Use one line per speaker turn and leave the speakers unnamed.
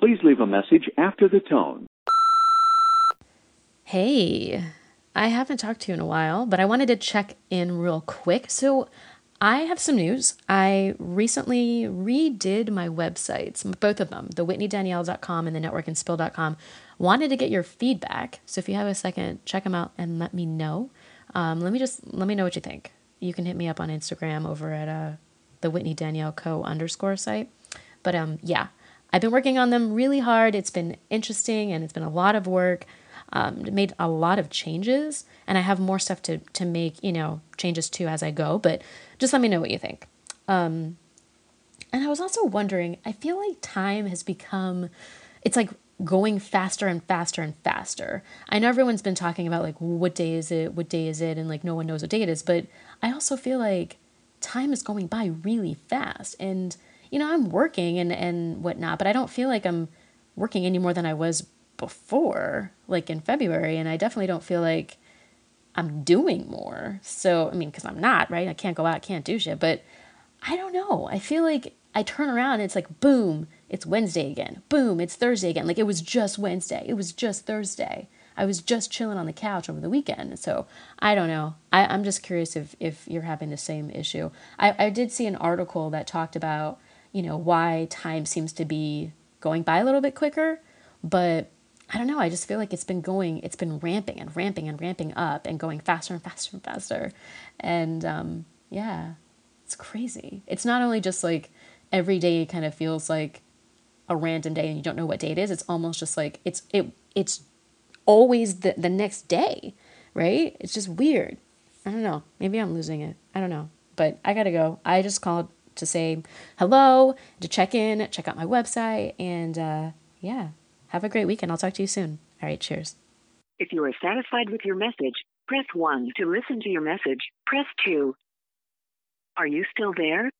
Please leave a message after the tone.
Hey, I haven't talked to you in a while, but I wanted to check in real quick. So, I have some news. I recently redid my websites, both of them, the whitneydanielle.com and the networkandspill.com. Wanted to get your feedback. So if you have a second, check them out and let me know. Um, let me just let me know what you think. You can hit me up on Instagram over at uh, the Whitney Danielle Co underscore site. But um, yeah, I've been working on them really hard. It's been interesting and it's been a lot of work. Um, made a lot of changes, and I have more stuff to to make. You know, changes to as I go. But just let me know what you think. Um, and I was also wondering. I feel like time has become. It's like going faster and faster and faster. I know everyone's been talking about like what day is it, what day is it, and like no one knows what day it is, but I also feel like time is going by really fast. And you know, I'm working and and whatnot, but I don't feel like I'm working any more than I was before, like in February, and I definitely don't feel like I'm doing more. So I mean, because I'm not right, I can't go out, I can't do shit, but I don't know. I feel like I turn around and it's like boom it's Wednesday again. Boom, it's Thursday again. Like it was just Wednesday. It was just Thursday. I was just chilling on the couch over the weekend. So I don't know. I, I'm just curious if, if you're having the same issue. I, I did see an article that talked about, you know, why time seems to be going by a little bit quicker. But I don't know. I just feel like it's been going, it's been ramping and ramping and ramping up and going faster and faster and faster. And um, yeah, it's crazy. It's not only just like every day kind of feels like a random day and you don't know what day it is, it's almost just like it's it it's always the the next day, right? It's just weird. I don't know. Maybe I'm losing it. I don't know. But I gotta go. I just called to say hello, to check in, check out my website, and uh, yeah, have a great weekend. I'll talk to you soon. All right, cheers.
If you are satisfied with your message, press 1 to listen to your message, press 2. Are you still there?